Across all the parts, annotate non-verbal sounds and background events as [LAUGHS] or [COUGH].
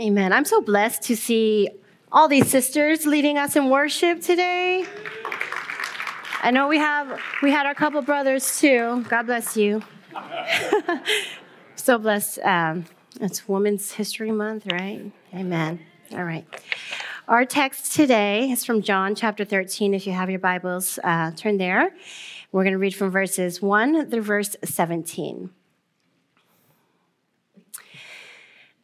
Amen. I'm so blessed to see all these sisters leading us in worship today. I know we have we had our couple brothers too. God bless you. [LAUGHS] so blessed. Um, it's Women's History Month, right? Amen. All right. Our text today is from John chapter 13. If you have your Bibles, uh, turn there. We're going to read from verses 1 through verse 17.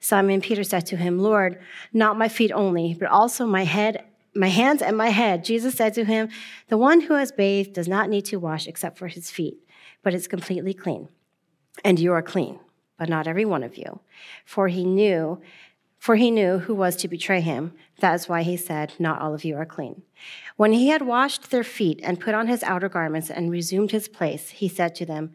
Simon Peter said to him, Lord, not my feet only, but also my head, my hands and my head. Jesus said to him, The one who has bathed does not need to wash except for his feet, but is completely clean. And you are clean, but not every one of you. For he knew, for he knew who was to betray him. That is why he said, Not all of you are clean. When he had washed their feet and put on his outer garments and resumed his place, he said to them,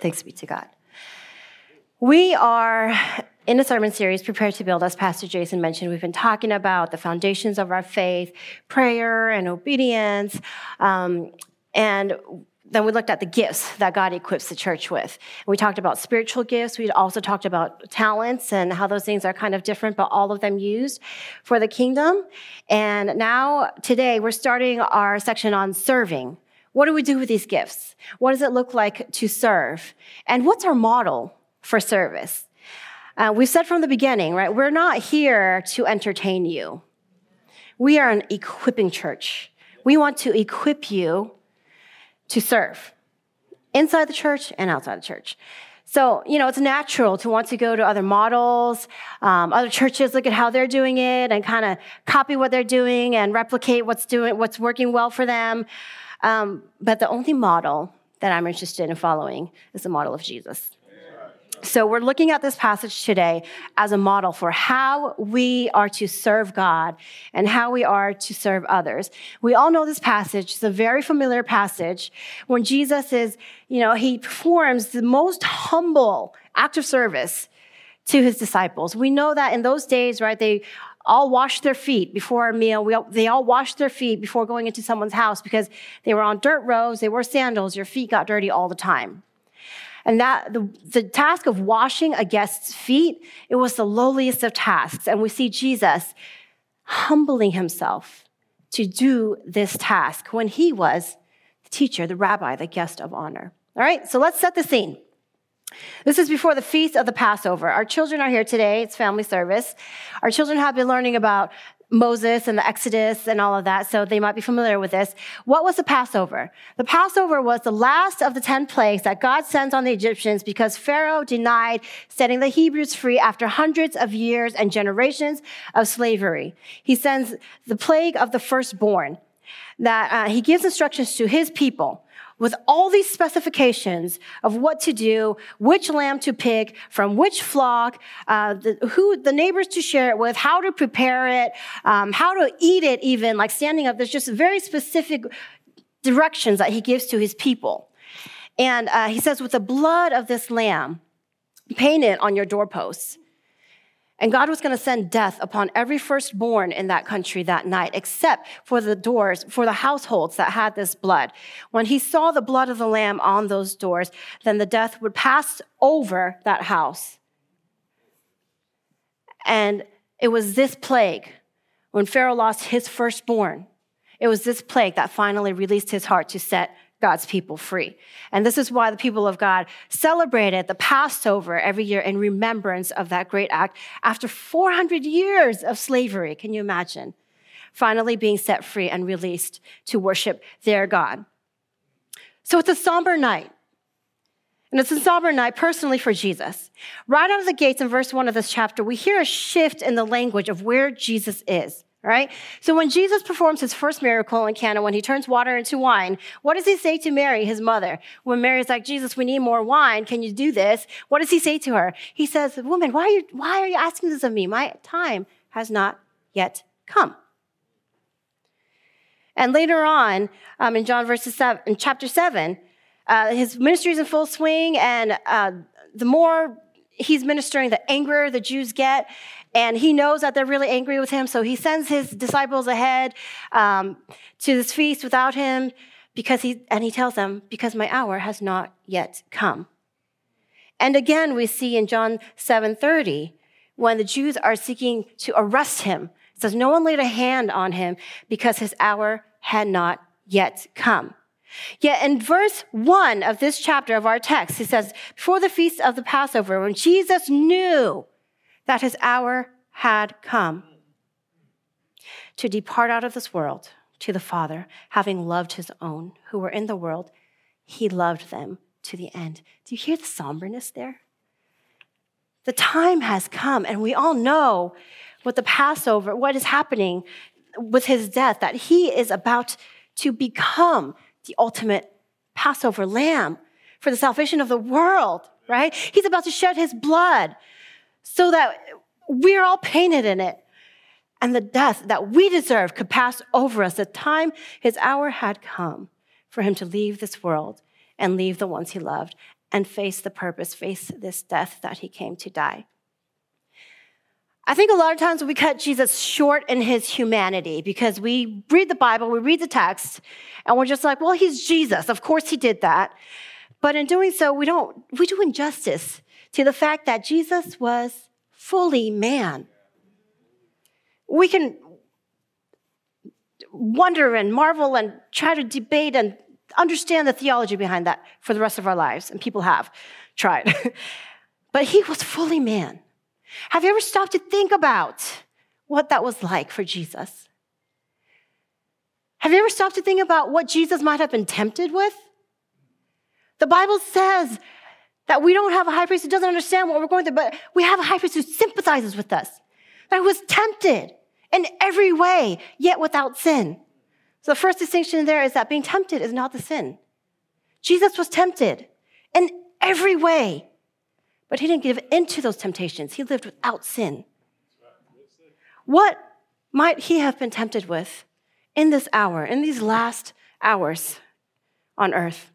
Thanks be to God. We are in a sermon series, Prepare to Build, as Pastor Jason mentioned. We've been talking about the foundations of our faith, prayer and obedience. Um, and then we looked at the gifts that God equips the church with. We talked about spiritual gifts. We also talked about talents and how those things are kind of different, but all of them used for the kingdom. And now, today, we're starting our section on serving. What do we do with these gifts? What does it look like to serve? And what's our model for service? Uh, we've said from the beginning, right? We're not here to entertain you. We are an equipping church. We want to equip you to serve inside the church and outside the church. So, you know, it's natural to want to go to other models, um, other churches, look at how they're doing it and kind of copy what they're doing and replicate what's doing, what's working well for them. Um, but the only model that I'm interested in following is the model of Jesus. So, we're looking at this passage today as a model for how we are to serve God and how we are to serve others. We all know this passage. It's a very familiar passage when Jesus is, you know, he performs the most humble act of service to his disciples. We know that in those days, right, they all washed their feet before a meal. We, they all washed their feet before going into someone's house because they were on dirt roads, they wore sandals, your feet got dirty all the time. And that the, the task of washing a guest's feet, it was the lowliest of tasks. And we see Jesus humbling himself to do this task when he was the teacher, the rabbi, the guest of honor. All right, so let's set the scene. This is before the feast of the Passover. Our children are here today. It's family service. Our children have been learning about Moses and the Exodus and all of that, so they might be familiar with this. What was the Passover? The Passover was the last of the 10 plagues that God sends on the Egyptians because Pharaoh denied setting the Hebrews free after hundreds of years and generations of slavery. He sends the plague of the firstborn that uh, he gives instructions to his people with all these specifications of what to do, which lamb to pick, from which flock, uh, the, who the neighbors to share it with, how to prepare it, um, how to eat it, even like standing up. There's just very specific directions that he gives to his people. And uh, he says, with the blood of this lamb, paint it on your doorposts. And God was going to send death upon every firstborn in that country that night, except for the doors, for the households that had this blood. When he saw the blood of the lamb on those doors, then the death would pass over that house. And it was this plague when Pharaoh lost his firstborn. It was this plague that finally released his heart to set God's people free. And this is why the people of God celebrated the Passover every year in remembrance of that great act after 400 years of slavery. Can you imagine? Finally being set free and released to worship their God. So it's a somber night. And it's a somber night personally for Jesus. Right out of the gates in verse one of this chapter, we hear a shift in the language of where Jesus is. Right? So when Jesus performs his first miracle in Cana, when he turns water into wine, what does he say to Mary, his mother? When Mary's like, Jesus, we need more wine. Can you do this? What does he say to her? He says, Woman, why are you, why are you asking this of me? My time has not yet come. And later on, um, in John verses seven, in chapter seven, uh, his ministry is in full swing, and uh, the more he's ministering, the angrier the Jews get. And he knows that they're really angry with him, so he sends his disciples ahead um, to this feast without him because he, and he tells them, because my hour has not yet come. And again, we see in John 7:30, when the Jews are seeking to arrest him, it says, No one laid a hand on him because his hour had not yet come. Yet in verse one of this chapter of our text, he says, Before the feast of the Passover, when Jesus knew that his hour had come to depart out of this world to the Father, having loved his own who were in the world, he loved them to the end. Do you hear the somberness there? The time has come, and we all know what the Passover, what is happening with his death, that he is about to become the ultimate Passover lamb for the salvation of the world, right? He's about to shed his blood so that we're all painted in it. And the death that we deserve could pass over us. The time his hour had come for him to leave this world and leave the ones he loved and face the purpose, face this death that he came to die. I think a lot of times we cut Jesus short in his humanity because we read the Bible, we read the text, and we're just like, well, he's Jesus. Of course he did that. But in doing so, we don't, we do injustice to the fact that Jesus was fully man. We can wonder and marvel and try to debate and understand the theology behind that for the rest of our lives, and people have tried. [LAUGHS] but he was fully man. Have you ever stopped to think about what that was like for Jesus? Have you ever stopped to think about what Jesus might have been tempted with? The Bible says that we don't have a high priest who doesn't understand what we're going through, but we have a high priest who sympathizes with us, that was tempted in every way, yet without sin. So the first distinction there is that being tempted is not the sin. Jesus was tempted in every way, but he didn't give into those temptations. He lived without sin. What might he have been tempted with in this hour, in these last hours on earth?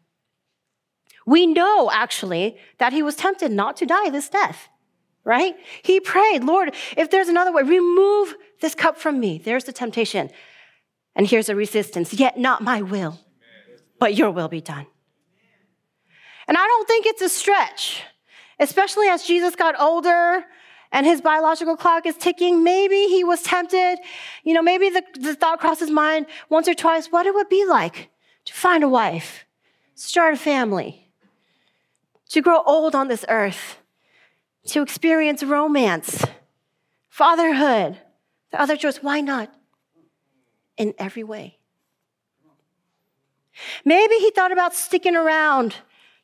We know actually that he was tempted not to die this death, right? He prayed, Lord, if there's another way, remove this cup from me. There's the temptation. And here's a resistance, yet not my will, but your will be done. And I don't think it's a stretch, especially as Jesus got older and his biological clock is ticking. Maybe he was tempted. You know, maybe the, the thought crossed his mind once or twice what it would be like to find a wife, start a family to grow old on this earth, to experience romance, fatherhood, the other choice. Why not? In every way. Maybe he thought about sticking around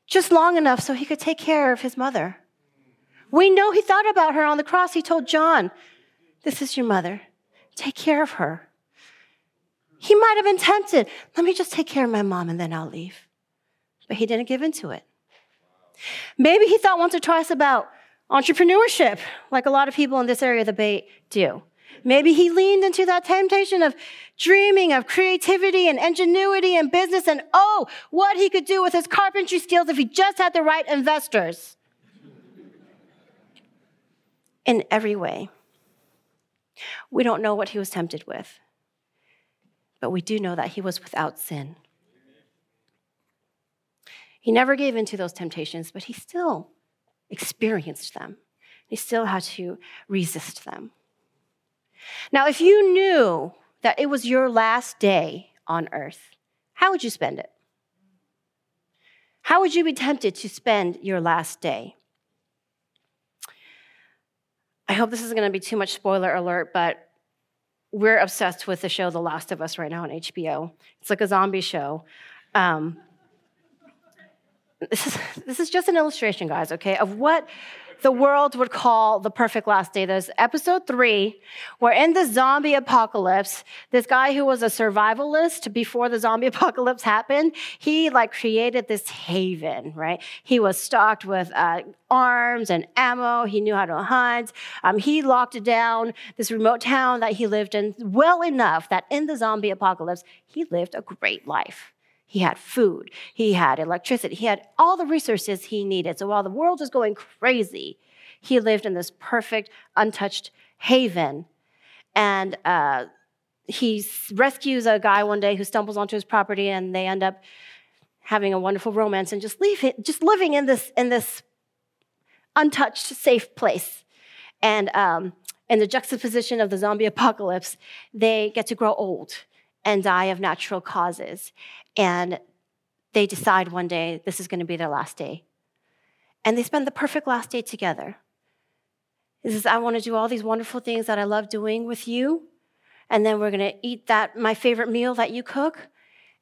just long enough so he could take care of his mother. We know he thought about her on the cross. He told John, This is your mother. Take care of her. He might have been tempted. Let me just take care of my mom and then I'll leave. But he didn't give in to it. Maybe he thought once or twice about entrepreneurship, like a lot of people in this area of the Bay do. Maybe he leaned into that temptation of dreaming of creativity and ingenuity and business and oh, what he could do with his carpentry skills if he just had the right investors. In every way. We don't know what he was tempted with, but we do know that he was without sin. He never gave in to those temptations, but he still experienced them. He still had to resist them. Now, if you knew that it was your last day on earth, how would you spend it? How would you be tempted to spend your last day? I hope this isn't going to be too much spoiler alert, but we're obsessed with the show The Last of Us right now on HBO. It's like a zombie show. Um, this is, this is just an illustration, guys, okay, of what the world would call the perfect last day. There's episode three, where in the zombie apocalypse, this guy who was a survivalist before the zombie [LAUGHS] apocalypse happened, he like created this haven, right? He was stocked with uh, arms and ammo. He knew how to hunt. Um, he locked down this remote town that he lived in well enough that in the zombie apocalypse, he lived a great life. He had food, he had electricity, he had all the resources he needed. So while the world was going crazy, he lived in this perfect, untouched haven. And uh, he rescues a guy one day who stumbles onto his property, and they end up having a wonderful romance and just leave it, just living in this in this untouched, safe place. And um, in the juxtaposition of the zombie apocalypse, they get to grow old and die of natural causes. And they decide one day this is going to be their last day. And they spend the perfect last day together. He says, I want to do all these wonderful things that I love doing with you. And then we're going to eat that, my favorite meal that you cook.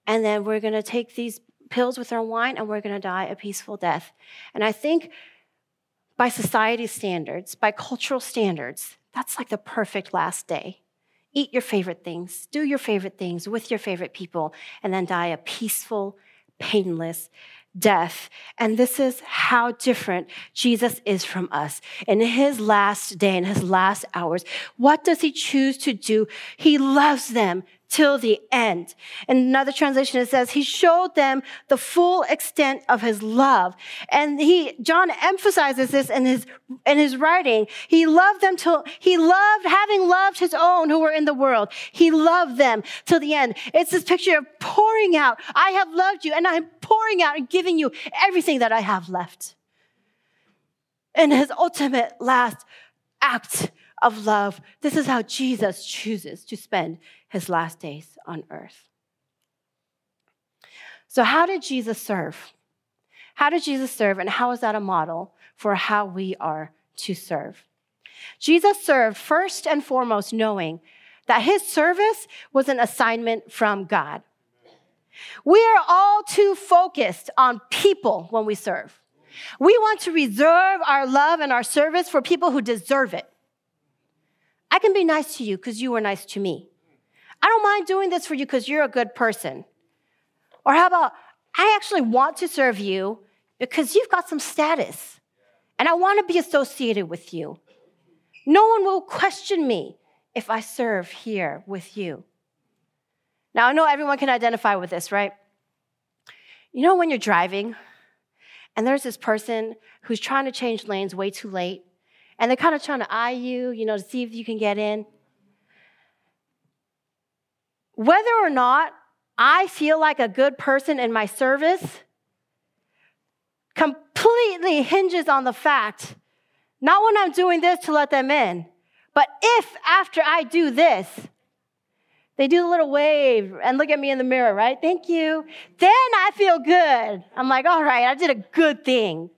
And then we're going to take these pills with our wine and we're going to die a peaceful death. And I think by society standards, by cultural standards, that's like the perfect last day eat your favorite things, do your favorite things with your favorite people, and then die a peaceful, painless death. And this is how different Jesus is from us. In his last day, in his last hours, what does he choose to do? He loves them till the end. In another translation, it says, He showed them the full extent of His love. And he, John emphasizes this in his, in his writing. He loved them till, he loved, having loved His own who were in the world, He loved them till the end. It's this picture of pouring out. I have loved you and I'm pouring out and giving you everything that I have left. In His ultimate last act of love. This is how Jesus chooses to spend his last days on earth. So, how did Jesus serve? How did Jesus serve, and how is that a model for how we are to serve? Jesus served first and foremost knowing that his service was an assignment from God. We are all too focused on people when we serve. We want to reserve our love and our service for people who deserve it. I can be nice to you because you were nice to me. I don't mind doing this for you because you're a good person. Or how about, I actually want to serve you because you've got some status and I want to be associated with you. No one will question me if I serve here with you. Now, I know everyone can identify with this, right? You know, when you're driving and there's this person who's trying to change lanes way too late, and they're kind of trying to eye you, you know, to see if you can get in. Whether or not I feel like a good person in my service completely hinges on the fact, not when I'm doing this to let them in, but if after I do this, they do a little wave and look at me in the mirror, right? Thank you. Then I feel good. I'm like, all right, I did a good thing.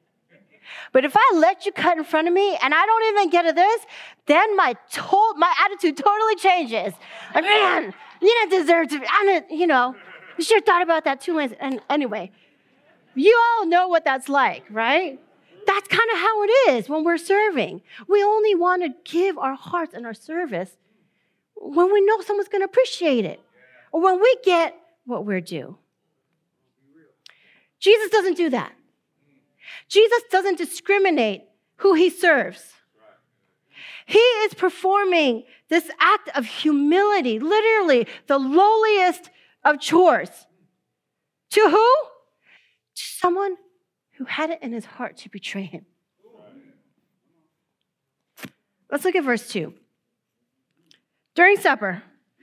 But if I let you cut in front of me and I don't even get to this, then my to- my attitude totally changes. Like, man, you don't deserve to. I'm you know, you should have thought about that too. And anyway, you all know what that's like, right? That's kind of how it is when we're serving. We only want to give our hearts and our service when we know someone's going to appreciate it or when we get what we're due. Jesus doesn't do that. Jesus doesn't discriminate who he serves. He is performing this act of humility, literally the lowliest of chores. To who? To someone who had it in his heart to betray him. Let's look at verse 2. During supper,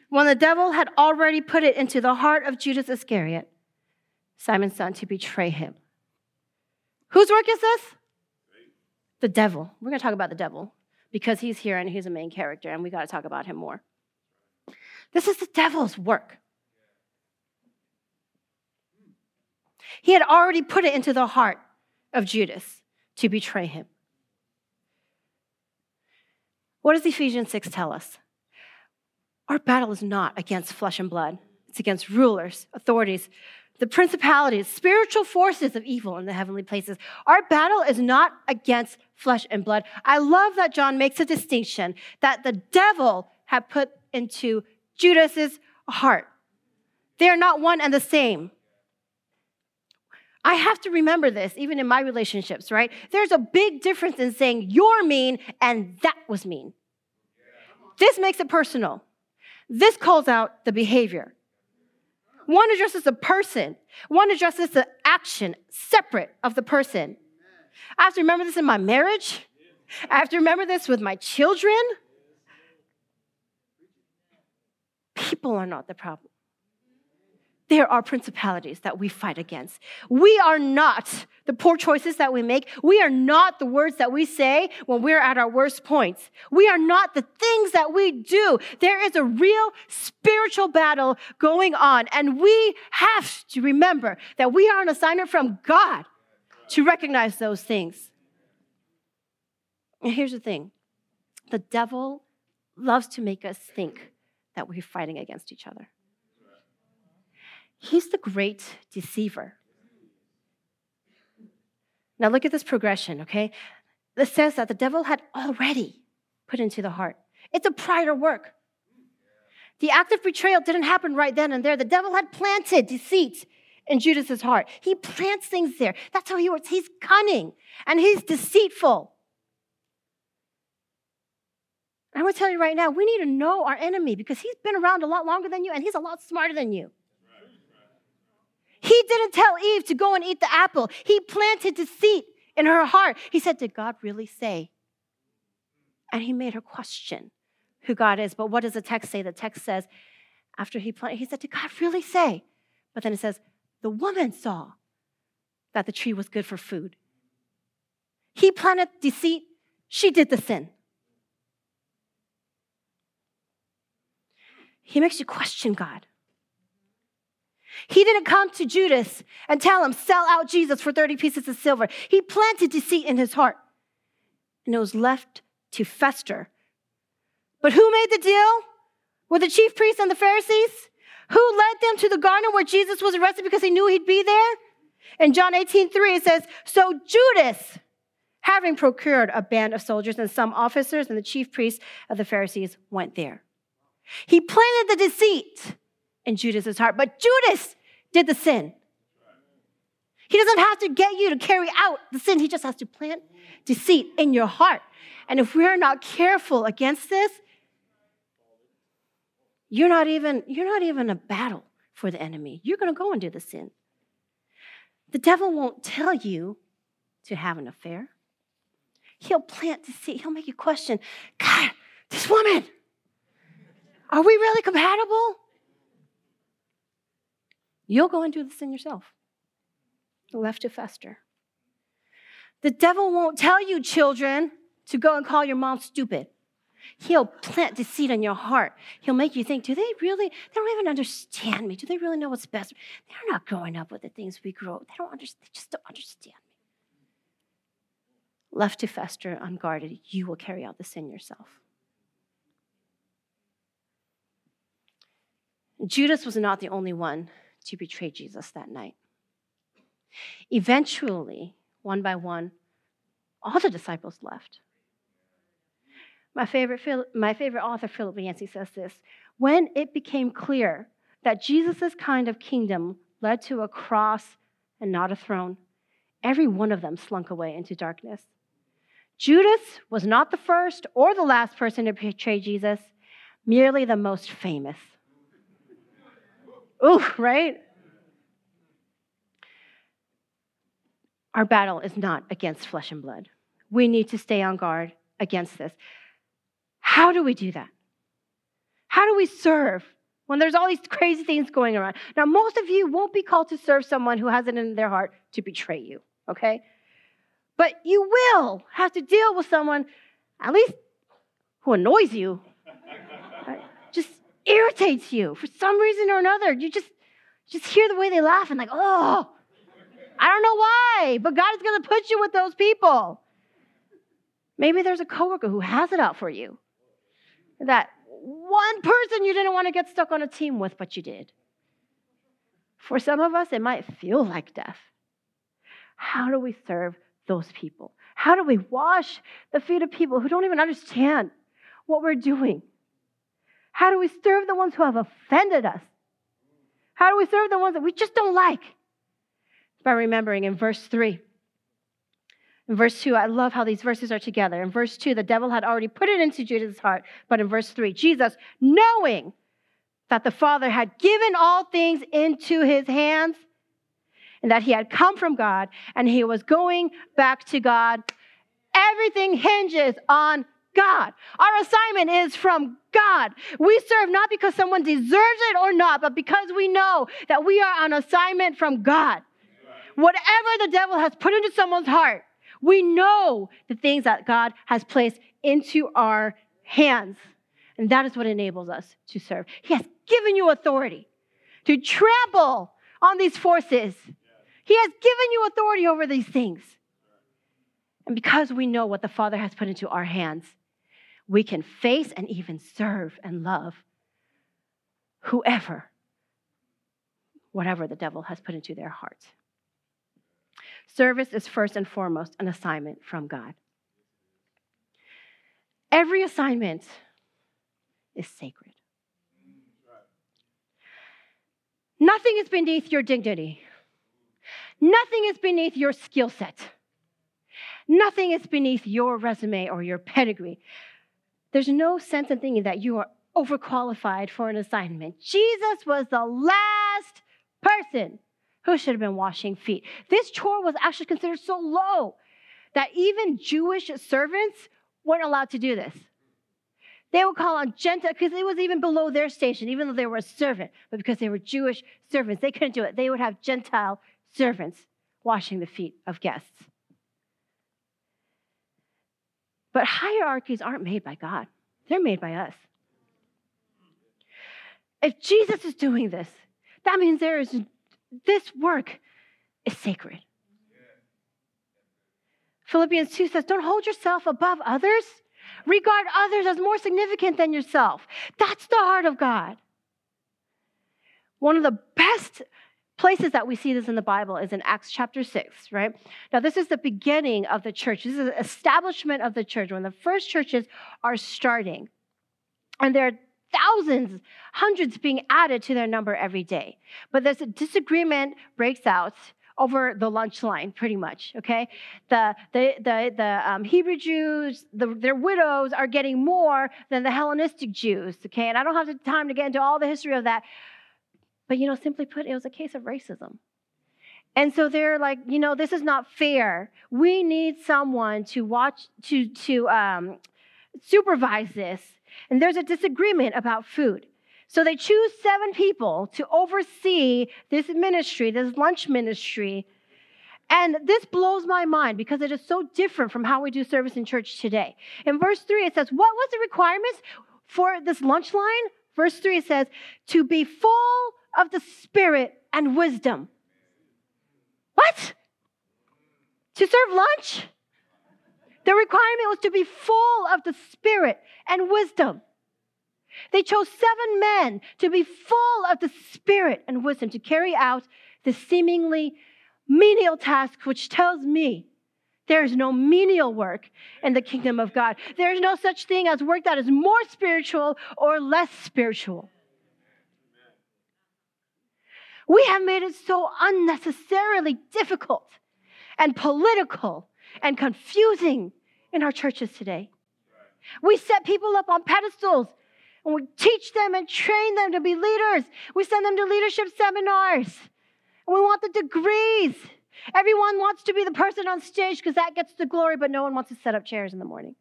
when the devil had already put it into the heart of Judas Iscariot, Simon's son, to betray him. Whose work is this? The devil. We're going to talk about the devil because he's here and he's a main character, and we got to talk about him more. This is the devil's work. He had already put it into the heart of Judas to betray him. What does Ephesians 6 tell us? Our battle is not against flesh and blood, it's against rulers, authorities, the principalities, spiritual forces of evil in the heavenly places. Our battle is not against flesh and blood. I love that John makes a distinction that the devil had put into Judas's heart. They are not one and the same. I have to remember this, even in my relationships, right? There's a big difference in saying you're mean and that was mean. This makes it personal. This calls out the behavior. One addresses the person, one addresses the action separate of the person. I have to remember this in my marriage. I have to remember this with my children. People are not the problem there are principalities that we fight against. We are not the poor choices that we make. We are not the words that we say when we're at our worst points. We are not the things that we do. There is a real spiritual battle going on, and we have to remember that we are an assignment from God to recognize those things. And here's the thing the devil loves to make us think that we're fighting against each other. He's the great deceiver. Now, look at this progression, okay? It says that the devil had already put into the heart. It's a prior work. The act of betrayal didn't happen right then and there. The devil had planted deceit in Judas's heart. He plants things there. That's how he works. He's cunning and he's deceitful. I'm going to tell you right now, we need to know our enemy because he's been around a lot longer than you and he's a lot smarter than you. He didn't tell Eve to go and eat the apple. He planted deceit in her heart. He said, Did God really say? And he made her question who God is. But what does the text say? The text says, after he planted, he said, Did God really say? But then it says, The woman saw that the tree was good for food. He planted deceit, she did the sin. He makes you question God. He didn't come to Judas and tell him, sell out Jesus for 30 pieces of silver. He planted deceit in his heart, and it was left to fester. But who made the deal? With the chief priests and the Pharisees? Who led them to the garden where Jesus was arrested because he knew he'd be there? In John 18, 3, it says, So Judas, having procured a band of soldiers and some officers and the chief priests of the Pharisees, went there. He planted the deceit in Judas's heart, but Judas did the sin. He doesn't have to get you to carry out the sin. He just has to plant deceit in your heart. And if we're not careful against this, you're not even you're not even a battle for the enemy. You're going to go and do the sin. The devil won't tell you to have an affair. He'll plant deceit. He'll make you question, God, this woman, are we really compatible? You'll go and do the sin yourself. Left to fester. The devil won't tell you, children, to go and call your mom stupid. He'll plant deceit in your heart. He'll make you think, do they really, they don't even understand me. Do they really know what's best? They're not growing up with the things we grow. They don't understand, they just don't understand me. Left to fester unguarded, you will carry out the sin yourself. Judas was not the only one to betray Jesus that night. Eventually, one by one, all the disciples left. My favorite, my favorite author, Philip Yancey, says this When it became clear that Jesus' kind of kingdom led to a cross and not a throne, every one of them slunk away into darkness. Judas was not the first or the last person to betray Jesus, merely the most famous. Ooh, [LAUGHS] right? Our battle is not against flesh and blood. We need to stay on guard against this. How do we do that? How do we serve when there's all these crazy things going around? Now, most of you won't be called to serve someone who has it in their heart to betray you, okay? But you will have to deal with someone, at least who annoys you, [LAUGHS] just irritates you for some reason or another. You just just hear the way they laugh and like, oh, I don't know why, but God is going to put you with those people. Maybe there's a coworker who has it out for you. That one person you didn't want to get stuck on a team with, but you did. For some of us, it might feel like death. How do we serve those people? How do we wash the feet of people who don't even understand what we're doing? How do we serve the ones who have offended us? How do we serve the ones that we just don't like? By remembering in verse 3. In verse 2, I love how these verses are together. In verse 2, the devil had already put it into Judas' heart. But in verse 3, Jesus, knowing that the Father had given all things into his hands and that he had come from God and he was going back to God, everything hinges on God. Our assignment is from God. We serve not because someone deserves it or not, but because we know that we are on assignment from God. Whatever the devil has put into someone's heart, we know the things that God has placed into our hands. And that is what enables us to serve. He has given you authority to trample on these forces. He has given you authority over these things. And because we know what the Father has put into our hands, we can face and even serve and love whoever, whatever the devil has put into their hearts. Service is first and foremost an assignment from God. Every assignment is sacred. Nothing is beneath your dignity. Nothing is beneath your skill set. Nothing is beneath your resume or your pedigree. There's no sense in thinking that you are overqualified for an assignment. Jesus was the last person who should have been washing feet. This chore was actually considered so low that even Jewish servants weren't allowed to do this. They would call on Gentile, because it was even below their station, even though they were a servant, but because they were Jewish servants, they couldn't do it. They would have Gentile servants washing the feet of guests. But hierarchies aren't made by God, they're made by us. If Jesus is doing this, that means there is this work is sacred. Philippians 2 says, Don't hold yourself above others. Regard others as more significant than yourself. That's the heart of God. One of the best places that we see this in the Bible is in Acts chapter 6, right? Now, this is the beginning of the church. This is the establishment of the church when the first churches are starting. And there are thousands, hundreds being added to their number every day. But there's a disagreement breaks out over the lunch line, pretty much. Okay, the the the, the um, Hebrew Jews, the, their widows are getting more than the Hellenistic Jews. Okay, and I don't have the time to get into all the history of that. But you know, simply put, it was a case of racism. And so they're like, you know, this is not fair. We need someone to watch, to to um, supervise this and there's a disagreement about food. So they choose seven people to oversee this ministry, this lunch ministry. And this blows my mind because it is so different from how we do service in church today. In verse 3, it says, What was the requirements for this lunch line? Verse 3 says, To be full of the Spirit and wisdom. What? To serve lunch? The requirement was to be full of the Spirit and wisdom. They chose seven men to be full of the Spirit and wisdom to carry out the seemingly menial task, which tells me there is no menial work in the kingdom of God. There is no such thing as work that is more spiritual or less spiritual. We have made it so unnecessarily difficult and political and confusing in our churches today. We set people up on pedestals and we teach them and train them to be leaders. We send them to leadership seminars. And we want the degrees. Everyone wants to be the person on stage because that gets the glory, but no one wants to set up chairs in the morning.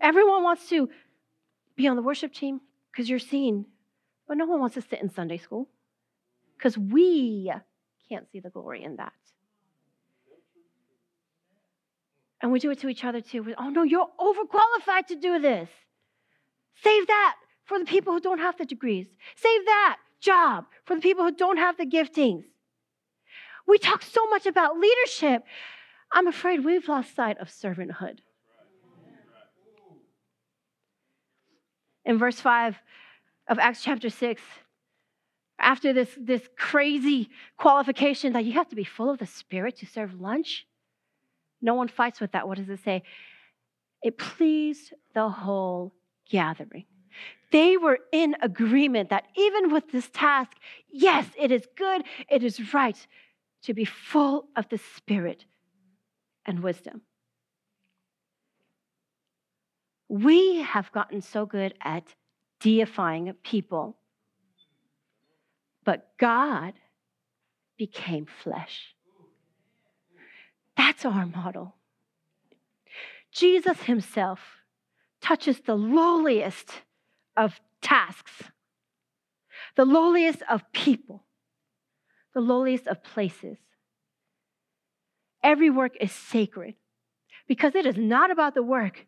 Everyone wants to be on the worship team because you're seen, but no one wants to sit in Sunday school because we can't see the glory in that. And we do it to each other too. We, Oh no, you're overqualified to do this. Save that for the people who don't have the degrees. Save that job for the people who don't have the giftings. We talk so much about leadership. I'm afraid we've lost sight of servanthood. In verse 5 of Acts chapter 6, after this, this crazy qualification that you have to be full of the Spirit to serve lunch, no one fights with that. What does it say? It pleased the whole gathering. They were in agreement that even with this task, yes, it is good, it is right to be full of the Spirit and wisdom. We have gotten so good at deifying people, but God became flesh. That's our model. Jesus himself touches the lowliest of tasks, the lowliest of people, the lowliest of places. Every work is sacred because it is not about the work.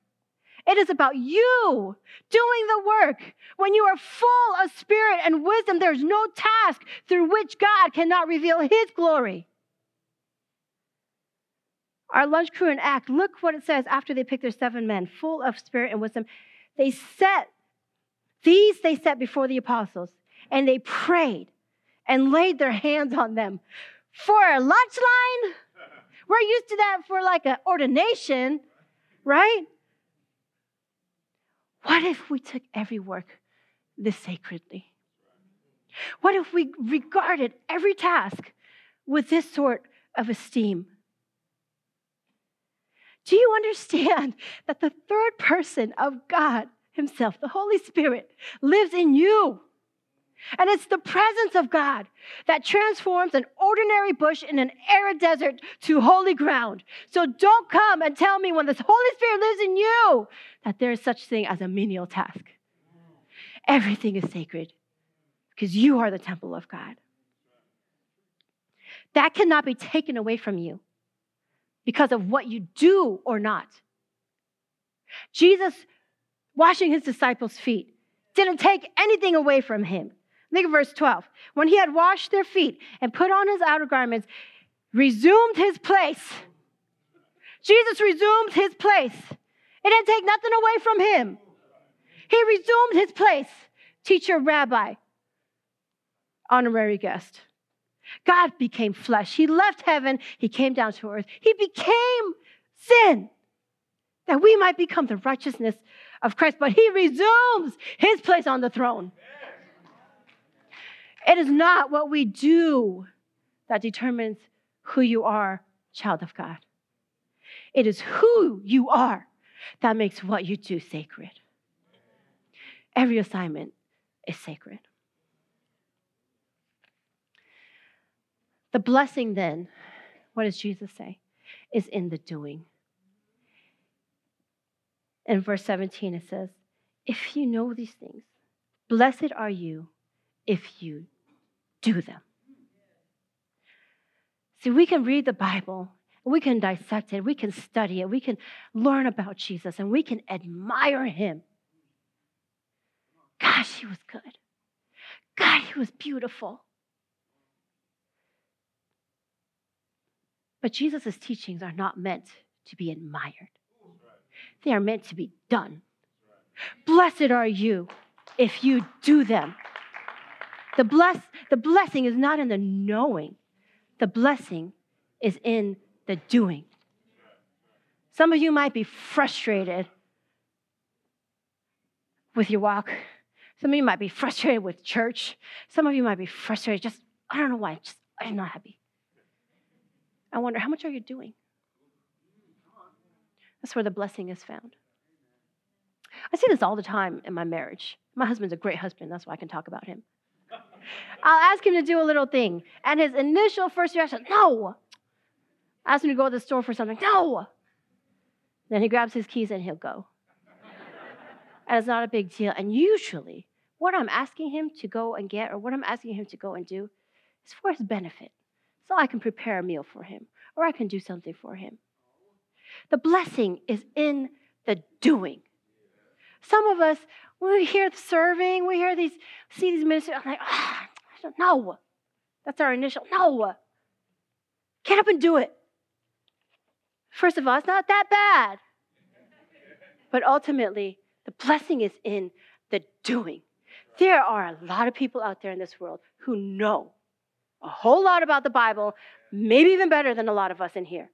It is about you doing the work. When you are full of spirit and wisdom, there's no task through which God cannot reveal his glory. Our lunch crew in Act, look what it says after they picked their seven men, full of spirit and wisdom. They set, these they set before the apostles, and they prayed and laid their hands on them. For a lunch line? We're used to that for like an ordination, right? What if we took every work this sacredly? What if we regarded every task with this sort of esteem? Do you understand that the third person of God Himself, the Holy Spirit, lives in you? And it's the presence of God that transforms an ordinary bush in an arid desert to holy ground. So don't come and tell me when the Holy Spirit lives in you that there is such thing as a menial task. Everything is sacred because you are the temple of God. That cannot be taken away from you because of what you do or not. Jesus washing his disciples' feet didn't take anything away from him. Look at verse 12. When he had washed their feet and put on his outer garments, resumed his place. Jesus resumed his place. It didn't take nothing away from him. He resumed his place. Teacher, rabbi, honorary guest. God became flesh. He left heaven, he came down to earth. He became sin that we might become the righteousness of Christ, but he resumes his place on the throne. It is not what we do that determines who you are, child of God. It is who you are that makes what you do sacred. Every assignment is sacred. The blessing, then, what does Jesus say? Is in the doing. In verse 17, it says, If you know these things, blessed are you if you do them. See, we can read the Bible, we can dissect it, we can study it, we can learn about Jesus, and we can admire him. Gosh, he was good. God, he was beautiful. But Jesus' teachings are not meant to be admired, they are meant to be done. Blessed are you if you do them. The, bless, the blessing is not in the knowing, the blessing is in the doing. Some of you might be frustrated with your walk. Some of you might be frustrated with church. Some of you might be frustrated just, I don't know why, just, I'm not happy. I wonder, how much are you doing? That's where the blessing is found. I see this all the time in my marriage. My husband's a great husband, that's why I can talk about him. I'll ask him to do a little thing, and his initial first reaction, no. Ask him to go to the store for something, no. Then he grabs his keys and he'll go. and it's not a big deal. And usually, what I'm asking him to go and get or what I'm asking him to go and do is for his benefit. So I can prepare a meal for him or I can do something for him. The blessing is in the doing. Some of us, we hear the serving, we hear these, see these ministers, I'm like, ah, I don't know. That's our initial, no. Get up and do it. First of all, it's not that bad. But ultimately, the blessing is in the doing. There are a lot of people out there in this world who know a whole lot about the Bible, maybe even better than a lot of us in here.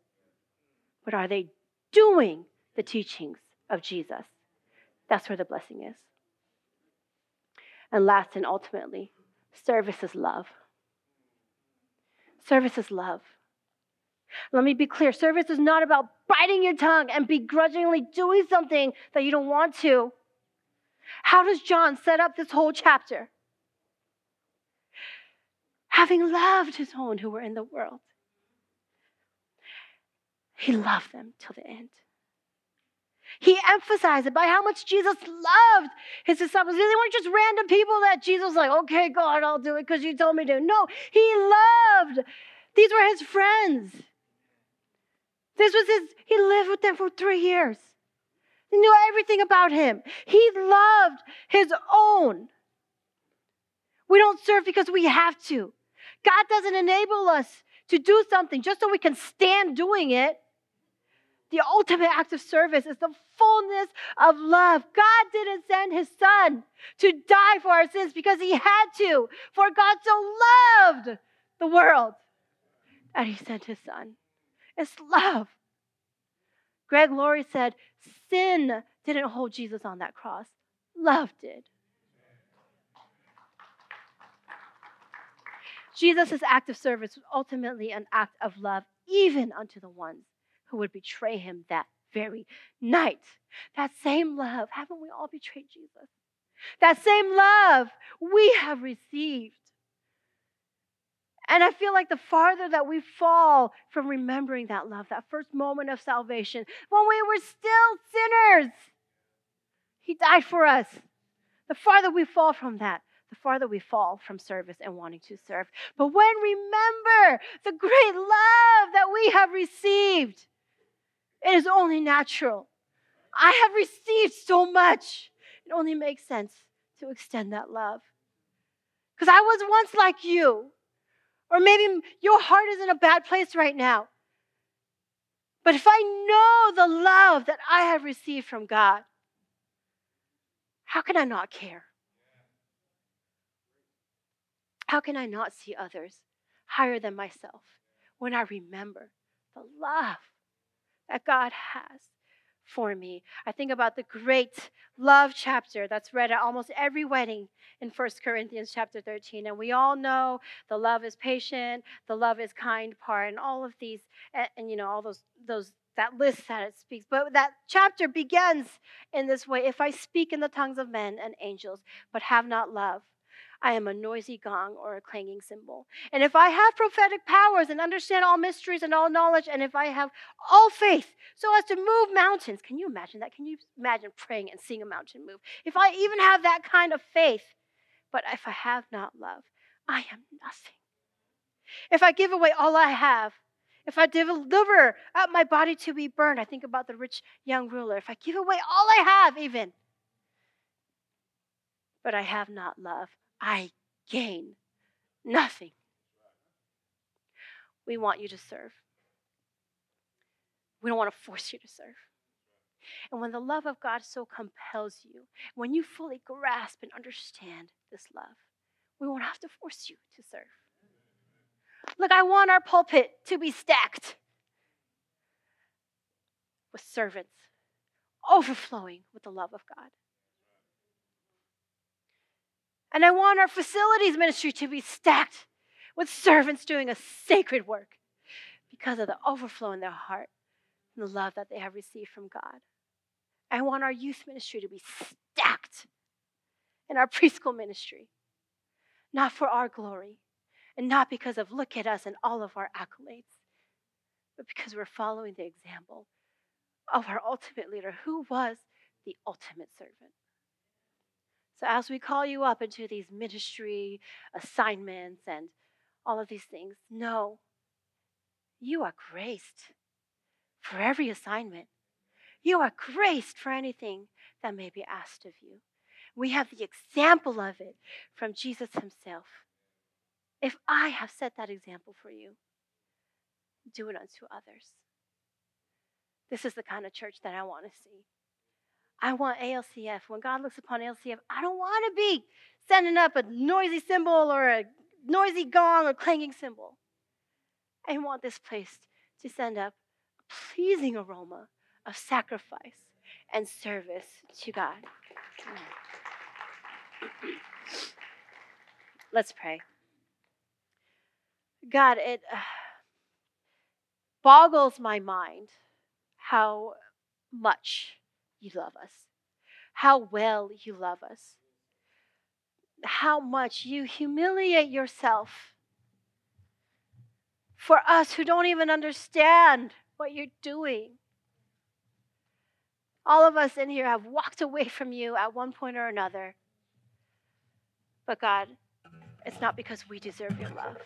But are they doing the teachings of Jesus? That's where the blessing is. And last and ultimately, service is love. Service is love. Let me be clear service is not about biting your tongue and begrudgingly doing something that you don't want to. How does John set up this whole chapter? Having loved his own who were in the world, he loved them till the end. He emphasized it by how much Jesus loved his disciples. They weren't just random people that Jesus was like, okay, God, I'll do it because you told me to. No, he loved. These were his friends. This was his, he lived with them for three years. He knew everything about him. He loved his own. We don't serve because we have to. God doesn't enable us to do something just so we can stand doing it. The ultimate act of service is the fullness of love. God didn't send his son to die for our sins because he had to, for God so loved the world that he sent his son. It's love. Greg Laurie said, Sin didn't hold Jesus on that cross, love did. Jesus' act of service was ultimately an act of love, even unto the ones who would betray him that very night. That same love, haven't we all betrayed Jesus? That same love we have received. And I feel like the farther that we fall from remembering that love, that first moment of salvation, when we were still sinners, He died for us. The farther we fall from that, the farther we fall from service and wanting to serve. But when we remember the great love that we have received, it is only natural. I have received so much. It only makes sense to extend that love. Because I was once like you. Or maybe your heart is in a bad place right now. But if I know the love that I have received from God, how can I not care? How can I not see others higher than myself when I remember the love that God has for me. I think about the great love chapter that's read at almost every wedding in 1 Corinthians chapter 13. And we all know the love is patient, the love is kind part, and all of these, and, and you know, all those, those, that list that it speaks. But that chapter begins in this way If I speak in the tongues of men and angels, but have not love, I am a noisy gong or a clanging cymbal. And if I have prophetic powers and understand all mysteries and all knowledge, and if I have all faith so as to move mountains, can you imagine that? Can you imagine praying and seeing a mountain move? If I even have that kind of faith, but if I have not love, I am nothing. If I give away all I have, if I deliver up my body to be burned, I think about the rich young ruler. If I give away all I have, even, but I have not love, I gain nothing. We want you to serve. We don't want to force you to serve. And when the love of God so compels you, when you fully grasp and understand this love, we won't have to force you to serve. Look, I want our pulpit to be stacked with servants, overflowing with the love of God. And I want our facilities ministry to be stacked with servants doing a sacred work because of the overflow in their heart and the love that they have received from God. I want our youth ministry to be stacked in our preschool ministry, not for our glory and not because of look at us and all of our accolades, but because we're following the example of our ultimate leader who was the ultimate servant. So, as we call you up into these ministry assignments and all of these things, know you are graced for every assignment. You are graced for anything that may be asked of you. We have the example of it from Jesus himself. If I have set that example for you, do it unto others. This is the kind of church that I want to see. I want ALCF. When God looks upon ALCF, I don't want to be sending up a noisy cymbal or a noisy gong or clanging cymbal. I want this place to send up a pleasing aroma of sacrifice and service to God. [CLEARS THROAT] Let's pray. God, it uh, boggles my mind how much you love us, how well you love us, how much you humiliate yourself for us who don't even understand what you're doing. All of us in here have walked away from you at one point or another. But God, it's not because we deserve your love.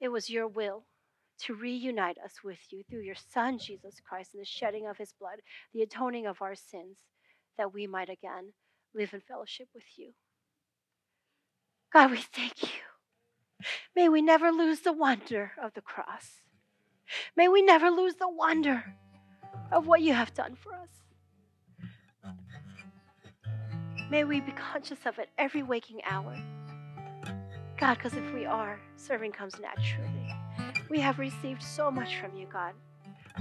It was your will to reunite us with you through your Son, Jesus Christ, and the shedding of his blood, the atoning of our sins, that we might again live in fellowship with you. God, we thank you. May we never lose the wonder of the cross. May we never lose the wonder of what you have done for us. May we be conscious of it every waking hour. God, because if we are, serving comes naturally. We have received so much from you, God.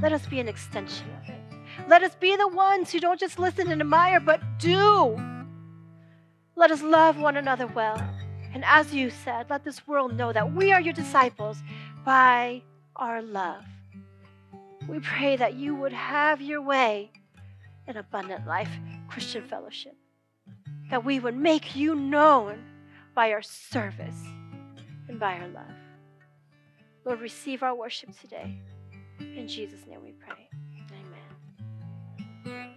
Let us be an extension of it. Let us be the ones who don't just listen and admire, but do. Let us love one another well. And as you said, let this world know that we are your disciples by our love. We pray that you would have your way in abundant life, Christian fellowship, that we would make you known by our service and by our love. Lord, receive our worship today. In Jesus' name we pray. Amen.